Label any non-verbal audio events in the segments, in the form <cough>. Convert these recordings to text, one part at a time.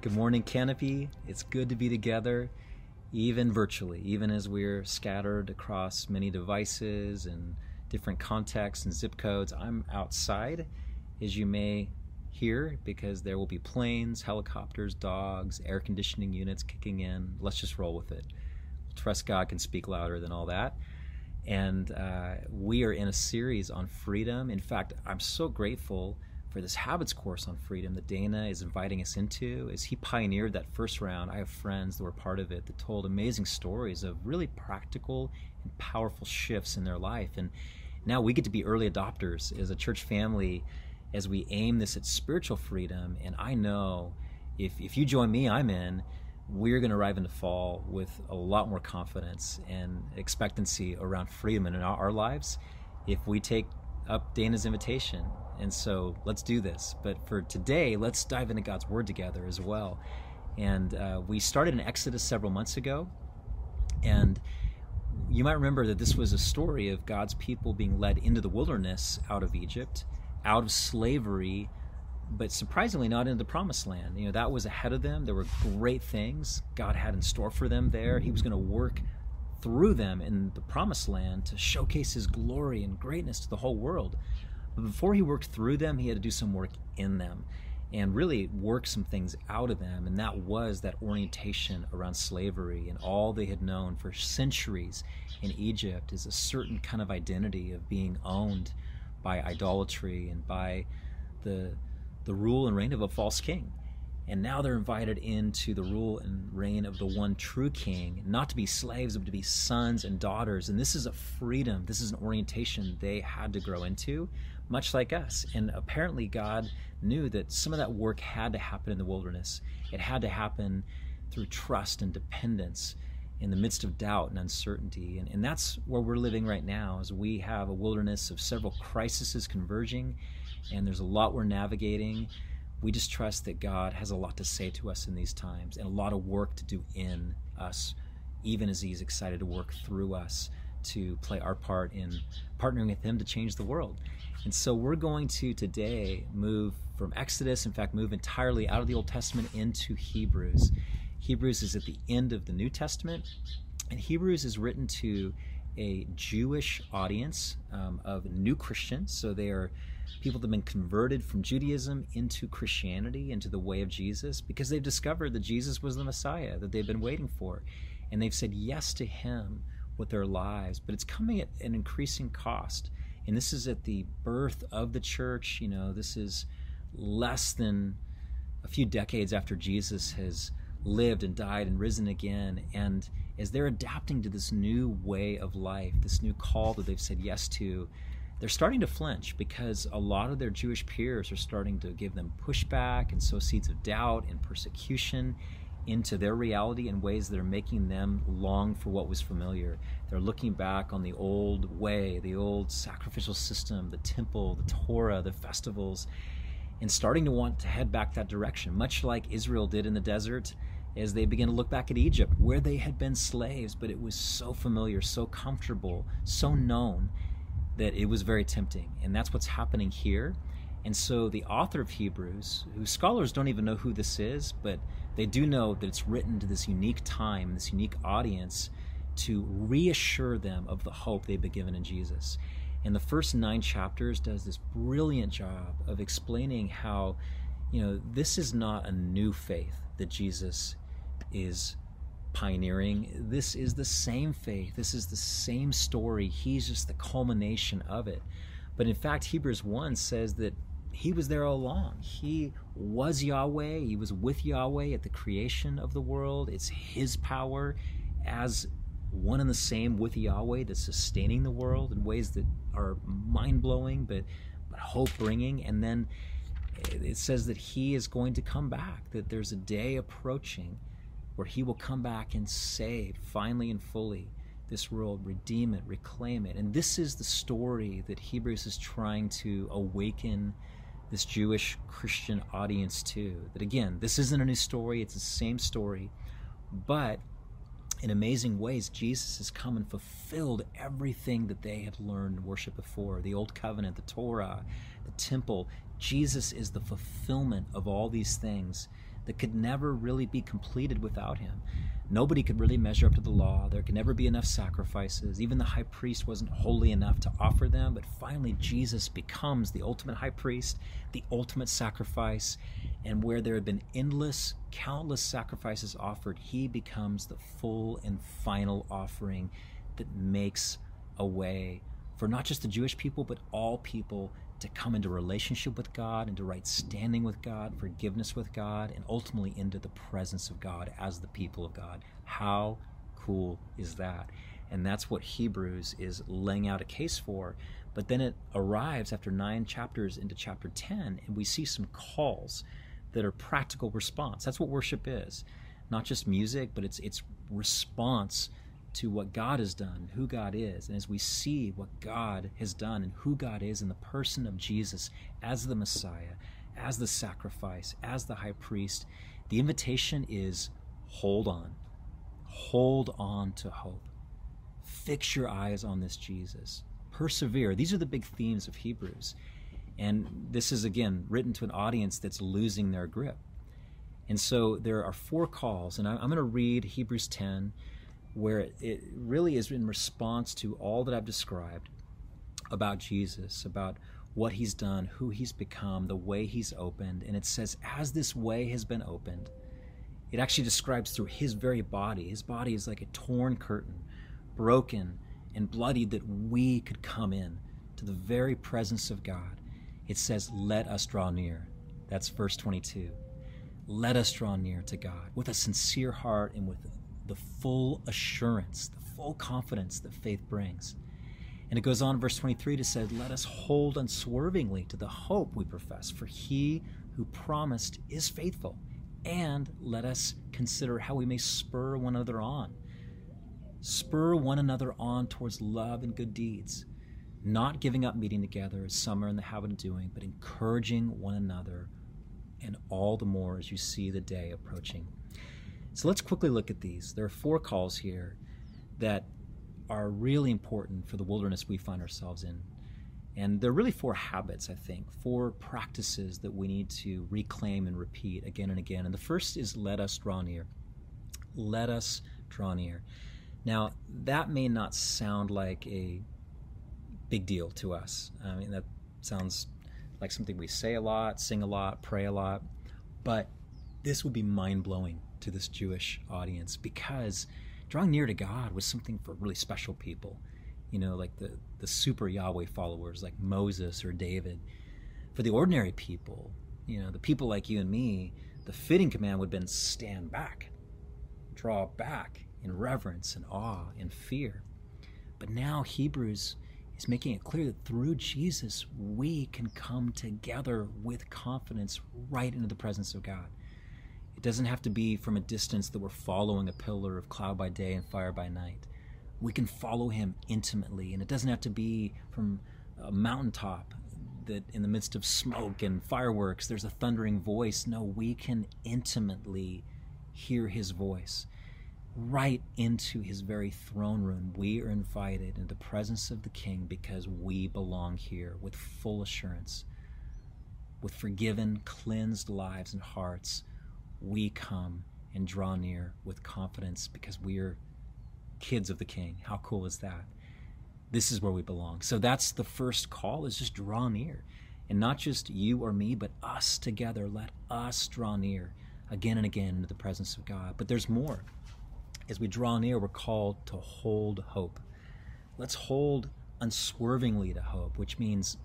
Good morning, Canopy. It's good to be together, even virtually, even as we're scattered across many devices and different contexts and zip codes. I'm outside, as you may hear, because there will be planes, helicopters, dogs, air conditioning units kicking in. Let's just roll with it. Trust God can speak louder than all that. And uh, we are in a series on freedom. In fact, I'm so grateful for this habits course on freedom that Dana is inviting us into. As he pioneered that first round, I have friends that were part of it that told amazing stories of really practical and powerful shifts in their life. And now we get to be early adopters as a church family as we aim this at spiritual freedom. And I know if, if you join me, I'm in. We're going to arrive in the fall with a lot more confidence and expectancy around freedom in our, our lives if we take up Dana's invitation and so let's do this. But for today, let's dive into God's Word together as well. And uh, we started in Exodus several months ago. And you might remember that this was a story of God's people being led into the wilderness out of Egypt, out of slavery, but surprisingly not into the promised land. You know, that was ahead of them. There were great things God had in store for them there. He was going to work through them in the promised land to showcase his glory and greatness to the whole world. But before he worked through them, he had to do some work in them and really work some things out of them. And that was that orientation around slavery and all they had known for centuries in Egypt is a certain kind of identity of being owned by idolatry and by the, the rule and reign of a false king. And now they're invited into the rule and reign of the one true king, not to be slaves, but to be sons and daughters. And this is a freedom, this is an orientation they had to grow into much like us. And apparently, God knew that some of that work had to happen in the wilderness. It had to happen through trust and dependence in the midst of doubt and uncertainty. And, and that's where we're living right now, as we have a wilderness of several crises converging, and there's a lot we're navigating. We just trust that God has a lot to say to us in these times and a lot of work to do in us, even as He's excited to work through us to play our part in partnering with Him to change the world. And so we're going to today move from Exodus, in fact, move entirely out of the Old Testament into Hebrews. Hebrews is at the end of the New Testament, and Hebrews is written to a Jewish audience um, of new Christians. So they are people that have been converted from Judaism into Christianity, into the way of Jesus, because they've discovered that Jesus was the Messiah that they've been waiting for. And they've said yes to him with their lives, but it's coming at an increasing cost and this is at the birth of the church. You know, this is less than a few decades after Jesus has lived and died and risen again. And as they're adapting to this new way of life, this new call that they've said yes to, they're starting to flinch because a lot of their Jewish peers are starting to give them pushback and sow seeds of doubt and persecution into their reality in ways that are making them long for what was familiar. They're looking back on the old way, the old sacrificial system, the temple, the Torah, the festivals, and starting to want to head back that direction, much like Israel did in the desert as they begin to look back at Egypt, where they had been slaves, but it was so familiar, so comfortable, so known that it was very tempting. And that's what's happening here. And so the author of Hebrews, who scholars don't even know who this is, but they do know that it's written to this unique time, this unique audience, to reassure them of the hope they've been given in Jesus. And the first nine chapters does this brilliant job of explaining how, you know, this is not a new faith that Jesus is pioneering. This is the same faith. This is the same story. He's just the culmination of it. But in fact, Hebrews 1 says that he was there all along. He was Yahweh. He was with Yahweh at the creation of the world. It's his power as one and the same with Yahweh that's sustaining the world in ways that are mind blowing but, but hope bringing. And then it says that he is going to come back, that there's a day approaching where he will come back and save finally and fully this world, redeem it, reclaim it. And this is the story that Hebrews is trying to awaken this Jewish Christian audience too. That again, this isn't a new story, it's the same story, but in amazing ways, Jesus has come and fulfilled everything that they had learned worship before the Old Covenant, the Torah, the temple. Jesus is the fulfillment of all these things that could never really be completed without him. Nobody could really measure up to the law. There could never be enough sacrifices. Even the high priest wasn't holy enough to offer them. But finally, Jesus becomes the ultimate high priest, the ultimate sacrifice. And where there had been endless, countless sacrifices offered, he becomes the full and final offering that makes a way for not just the Jewish people, but all people to come into relationship with God, into right standing with God, forgiveness with God, and ultimately into the presence of God as the people of God. How cool is that? And that's what Hebrews is laying out a case for. But then it arrives after nine chapters into chapter 10, and we see some calls that are practical response. That's what worship is. Not just music, but it's it's response to what God has done, who God is. And as we see what God has done and who God is in the person of Jesus as the Messiah, as the sacrifice, as the high priest, the invitation is hold on. Hold on to hope. Fix your eyes on this Jesus. Persevere. These are the big themes of Hebrews. And this is, again, written to an audience that's losing their grip. And so there are four calls, and I'm going to read Hebrews 10 where it, really is in response to all that I've described about Jesus, about what he's done, who he's become, the way he's opened. And it says, as this way has been opened, it actually describes through his very body. His body is like a torn curtain, broken and bloodied, that we could come in to the very presence of God. It says, let us draw near. That's verse 22. Let us draw near to God with a sincere heart and with the full assurance, the full confidence that faith brings. And it goes on verse 23 to say, Let us hold unswervingly to the hope we profess, for he who promised is faithful. And let us consider how we may spur one another on. Spur one another on towards love and good deeds, not giving up meeting together as some are in the habit of doing, but encouraging one another, and all the more as you see the day approaching. So let's quickly look at these. There are four calls here that are really important for the wilderness we find ourselves in. And they're really four habits, I think, four practices that we need to reclaim and repeat again and again. And the first is let us draw near. Let us draw near. Now, that may not sound like a big deal to us. I mean, that sounds like something we say a lot, sing a lot, pray a lot. But this would be mind blowing to this Jewish audience because drawing near to God was something for really special people, you know, like the, the super Yahweh followers like Moses or David. For the ordinary people, you know, the people like you and me, the fitting command would have been stand back, draw back in reverence and awe and fear. But now Hebrews is making it clear that through Jesus, we can come together with confidence right into the presence of God. It doesn't have to be from a distance that we're following a pillar of cloud by day and fire by night. We can follow him intimately, and it doesn't have to be from a mountaintop that in the midst of smoke and fireworks there's a thundering voice. No, we can intimately hear his voice. Right into his very throne room, we are invited into the presence of the King because we belong here with full assurance, with forgiven, cleansed lives and hearts we come and draw near with confidence because we are kids of the king. How cool is that? This is where we belong. So that's the first call is just draw near. And not just you or me, but us together. Let us draw near again and again into the presence of God. But there's more. As we draw near, we're called to hold hope. Let's hold unswervingly to hope, which means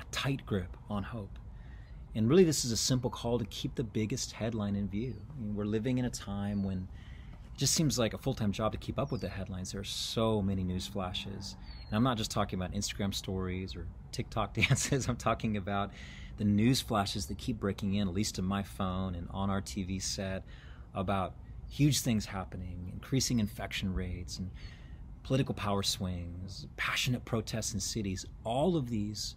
a tight grip on hope. And really, this is a simple call to keep the biggest headline in view. I mean, we're living in a time when it just seems like a full time job to keep up with the headlines. There are so many news flashes. And I'm not just talking about Instagram stories or TikTok <laughs> dances, I'm talking about the news flashes that keep breaking in, at least to my phone and on our TV set, about huge things happening, increasing infection rates, and political power swings, passionate protests in cities. All of these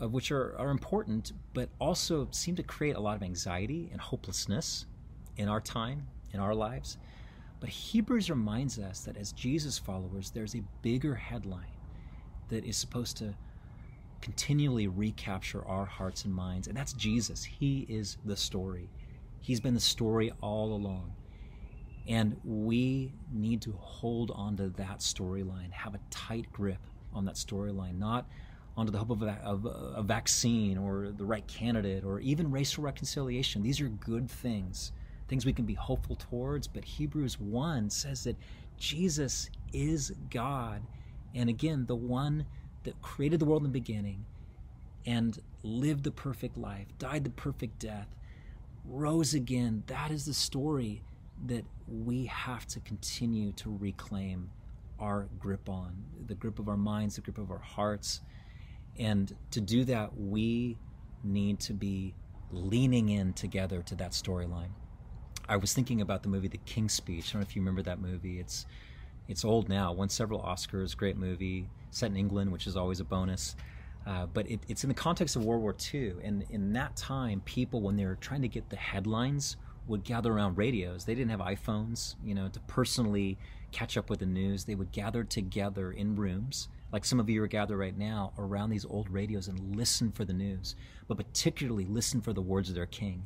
of which are, are important, but also seem to create a lot of anxiety and hopelessness in our time, in our lives. But Hebrews reminds us that as Jesus followers, there's a bigger headline that is supposed to continually recapture our hearts and minds, and that's Jesus. He is the story. He's been the story all along. And we need to hold on to that storyline, have a tight grip on that storyline, not onto the hope of a, of a, vaccine or the right candidate or even racial reconciliation. These are good things, things we can be hopeful towards. But Hebrews 1 says that Jesus is God. And again, the one that created the world in the beginning and lived the perfect life, died the perfect death, rose again. That is the story that we have to continue to reclaim our grip on the grip of our minds, the grip of our hearts. And to do that, we need to be leaning in together to that storyline. I was thinking about the movie The King's Speech. I don't know if you remember that movie. It's it's old now, won several Oscars, great movie, set in England, which is always a bonus. Uh, but it, it's in the context of World War II. And in that time, people, when they were trying to get the headlines, would gather around radios. They didn't have iPhones, you know, to personally catch up with the news. They would gather together in rooms, like some of you are gathered right now, around these old radios and listen for the news, but particularly listen for the words of their king.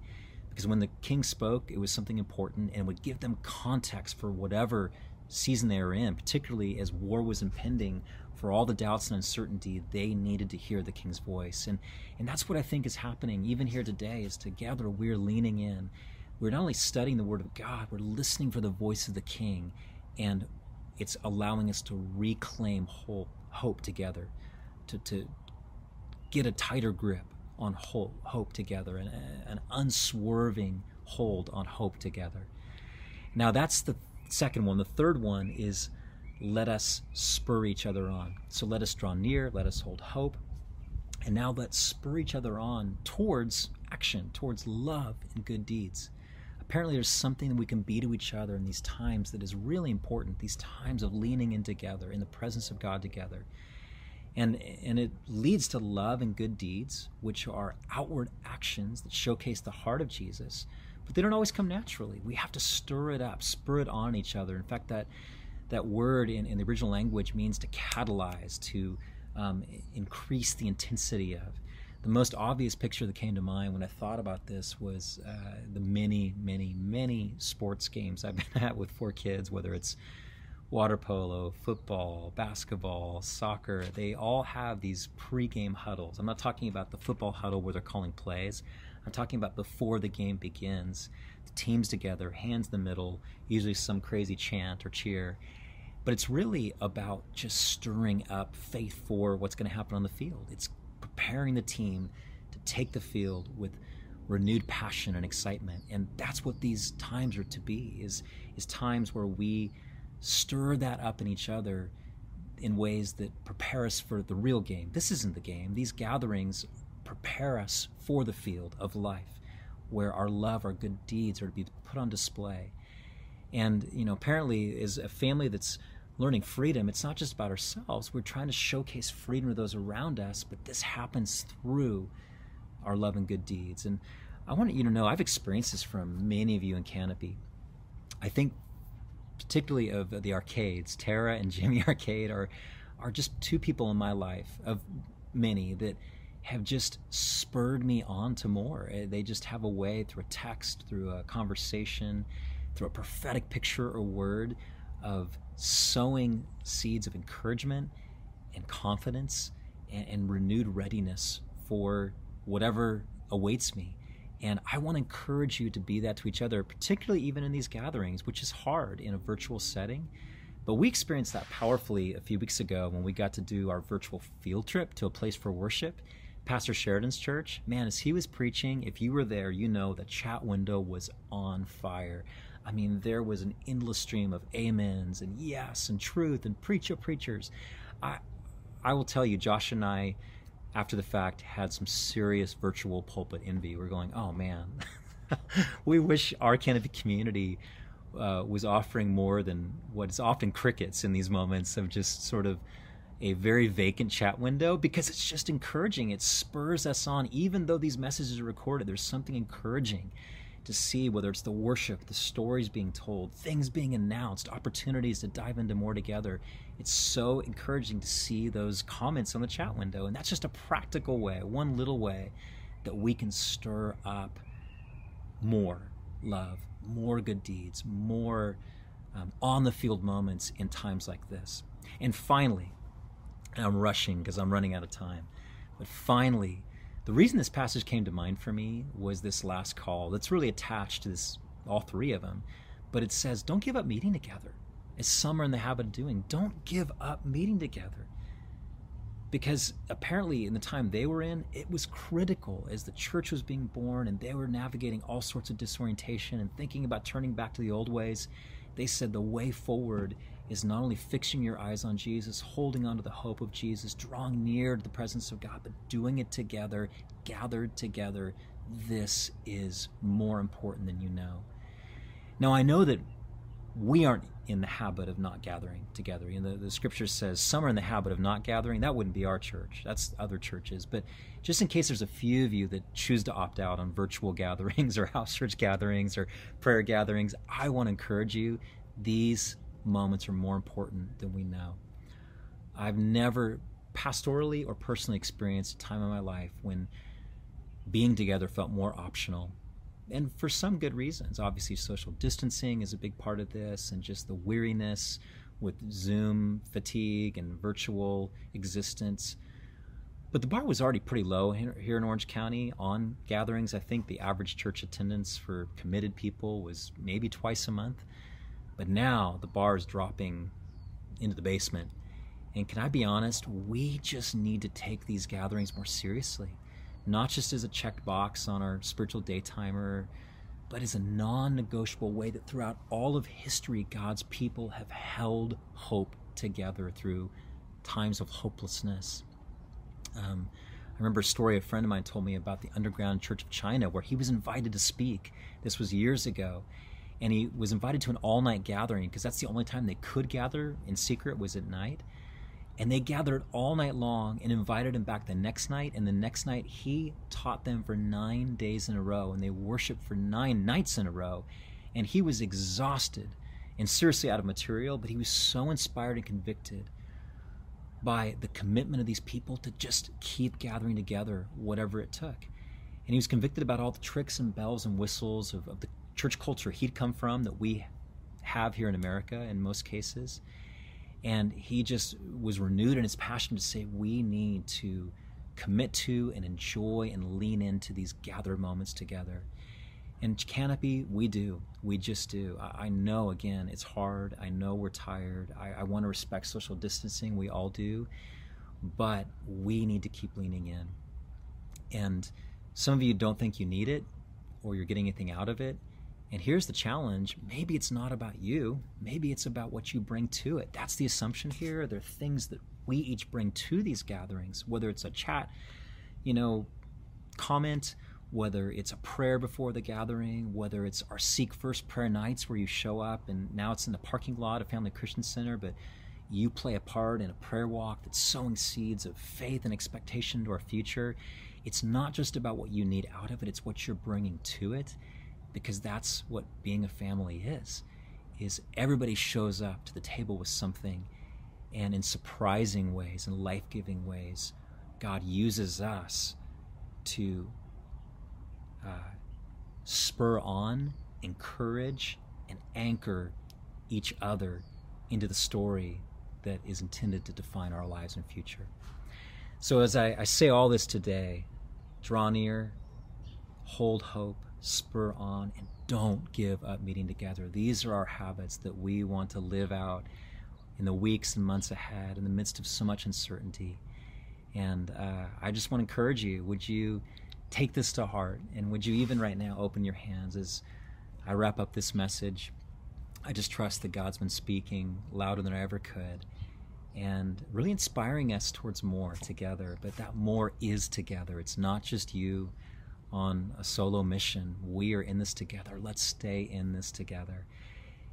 Because when the king spoke, it was something important and would give them context for whatever season they were in, particularly as war was impending for all the doubts and uncertainty, they needed to hear the king's voice. And and that's what I think is happening even here today is together we're leaning in we're not only studying the Word of God, we're listening for the voice of the King, and it's allowing us to reclaim hope, hope together, to, to get a tighter grip on hope, hope together, and an unswerving hold on hope together. Now, that's the second one. The third one is let us spur each other on. So let us draw near, let us hold hope, and now let's spur each other on towards action, towards love and good deeds apparently there's something that we can be to each other in these times that is really important these times of leaning in together in the presence of god together. And and it leads to love and good deeds which are outward actions that showcase the heart of jesus but they don't always come naturally. We have to stir it up spur it on each other. In fact that that word in, in the original language means to catalyze to um, increase the intensity of the most obvious picture that came to mind when I thought about this was uh, the many, many, many sports games I've <laughs> been at with four kids, whether it's water polo, football, basketball, soccer. They all have these pre-game huddles. I'm not talking about the football huddle where they're calling plays. I'm talking about before the game begins. The teams together, hands in the middle, usually some crazy chant or cheer. But it's really about just stirring up faith for what's going to happen on the field. It's preparing the team to take the field with renewed passion and excitement. And that's what these times are to be is is times where we stir that up in each other in ways that prepare us for the real game. This isn't the game. These gatherings prepare us for the field of life where our love, our good deeds are to be put on display. And, you know, apparently is a family that's learning freedom, it's not just about ourselves. We're trying to showcase freedom to those around us, but this happens through our love and good deeds. And I want you to know I've experienced this from many of you in Canopy. I think particularly of the arcades, Tara and <laughs> Jimmy Arcade are are just two people in my life of many that have just spurred me on to more. Eh, they just have a way through a text, through a conversation, through a prophetic picture or word of sowing seeds of encouragement and confidence and, and renewed readiness for whatever awaits me. And I want to encourage you to be that to each other, particularly even in these gatherings, which is hard in a virtual setting. But we experienced that powerfully a few weeks ago when we got to do our virtual field trip to a place for worship. Pastor Sheridan's church, man, as he was preaching, if you were there, you know the chat window was on fire. I mean, there was an endless stream of amens and yes and truth and preacher preachers. I, I will tell you, Josh and I, after the fact, had some serious virtual pulpit envy. We're going, oh man, <laughs> we wish our Canopy community uh, was offering more than what is often crickets in these moments of just sort of a very vacant chat window because it's just encouraging. It spurs us on, even though these messages are recorded. There's something encouraging to see whether it's the worship, the stories being told, things being announced, opportunities to dive into more together. It's so encouraging to see those comments on the chat window. And that's just a practical way, one little way that we can stir up more love, more good deeds, more um, on the field moments in times like this. And finally, I'm rushing because I'm running out of time, but finally, the reason this passage came to mind for me was this last call that's really attached to this, all three of them. But it says, don't give up meeting together, as some are in the habit of doing. Don't give up meeting together because apparently in the time they were in it was critical as the church was being born and they were navigating all sorts of disorientation and thinking about turning back to the old ways they said the way forward is not only fixing your eyes on jesus holding on to the hope of jesus drawing near to the presence of god but doing it together gathered together this is more important than you know now i know that we aren't in the habit of not gathering together. You know, the, the scripture says some are in the habit of not gathering. That wouldn't be our church. That's other churches. But just in case there's a few of you that choose to opt out on virtual <laughs> gatherings or house church gatherings or prayer gatherings, I want to encourage you. These moments are more important than we know. I've never pastorally or personally experienced a time in my life when being together felt more optional and for some good reasons. Obviously, social distancing is a big part of this, and just the weariness with Zoom fatigue and virtual existence. But the bar was already pretty low here in Orange County on gatherings. I think the average church attendance for committed people was maybe twice a month. But now the bar is dropping into the basement. And can I be honest? We just need to take these gatherings more seriously not just as a checked box on our spiritual day timer, but as a non negotiable way that throughout all of history, God's people have held hope together through times of hopelessness. Um, I remember a story a friend of mine told me about the underground church of China where he was invited to speak. This was years ago. And he was invited to an all night gathering because that's the only time they could gather in secret was at night. And they gathered all night long and invited him back the next night. And the next night, he taught them for nine days in a row. And they worshiped for nine nights in a row. And he was exhausted and seriously out of material, but he was so inspired and convicted by the commitment of these people to just keep gathering together, whatever it took. And he was convicted about all the tricks and bells and whistles of, of the church culture he'd come from that we have here in America in most cases. And he just was renewed in his passion to say, we need to commit to and enjoy and lean into these gather moments together. And Canopy, we do. We just do. I, I know, again, it's hard. I know we're tired. I, I want to respect social distancing. We all do. But we need to keep leaning in. And some of you don't think you need it or you're getting anything out of it. And here's the challenge maybe it's not about you, maybe it's about what you bring to it. That's the assumption here. There are things that we each bring to these gatherings, whether it's a chat, you know, comment, whether it's a prayer before the gathering, whether it's our Seek First prayer nights where you show up and now it's in the parking lot of Family Christian Center, but you play a part in a prayer walk that's sowing seeds of faith and expectation to our future. It's not just about what you need out of it, it's what you're bringing to it because that's what being a family is is everybody shows up to the table with something and in surprising ways and life-giving ways god uses us to uh, spur on encourage and anchor each other into the story that is intended to define our lives and future. So as I, I say all this today draw near hold hope spur on, and don't give up meeting together. These are our habits that we want to live out in the weeks and months ahead in the midst of so much uncertainty. And uh, I just want to encourage you would you take this to heart? And would you even right now open your hands as I wrap up this message? I just trust that God's been speaking louder than I ever could and really inspiring us towards more together. But that more is together. It's not just you on a solo mission. We are in this together. Let's stay in this together.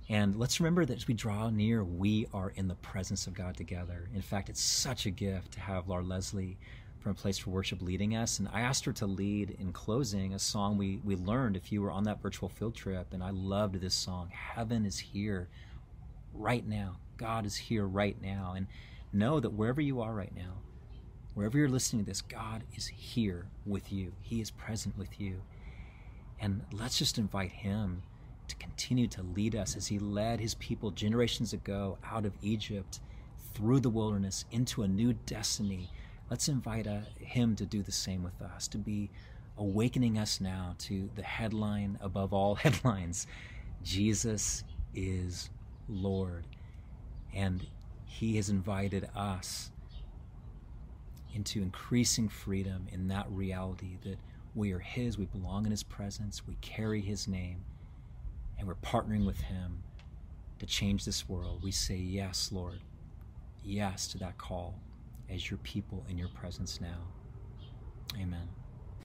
And let's remember that as we draw near, we are in the presence of God together. In fact, it's such a gift to have Laura Leslie from a place for worship leading us. And I asked her to lead in closing a song we, we learned if you were on that virtual field trip. And I loved this song Heaven is here right now. God is here right now. And know that wherever you are right now, Wherever you're listening to this, God is here with you. He is present with you. And let's just invite Him to continue to lead us as He led His people generations ago out of Egypt through the wilderness into a new destiny. Let's invite uh, Him to do the same with us, to be awakening us now to the headline above all <laughs> headlines Jesus is Lord. And He has invited us into increasing freedom in that reality that we are His, we belong in His presence, we carry His name, and we're partnering with Him to change this world. We say, Yes, Lord, yes to that call as your people in your presence now. Amen.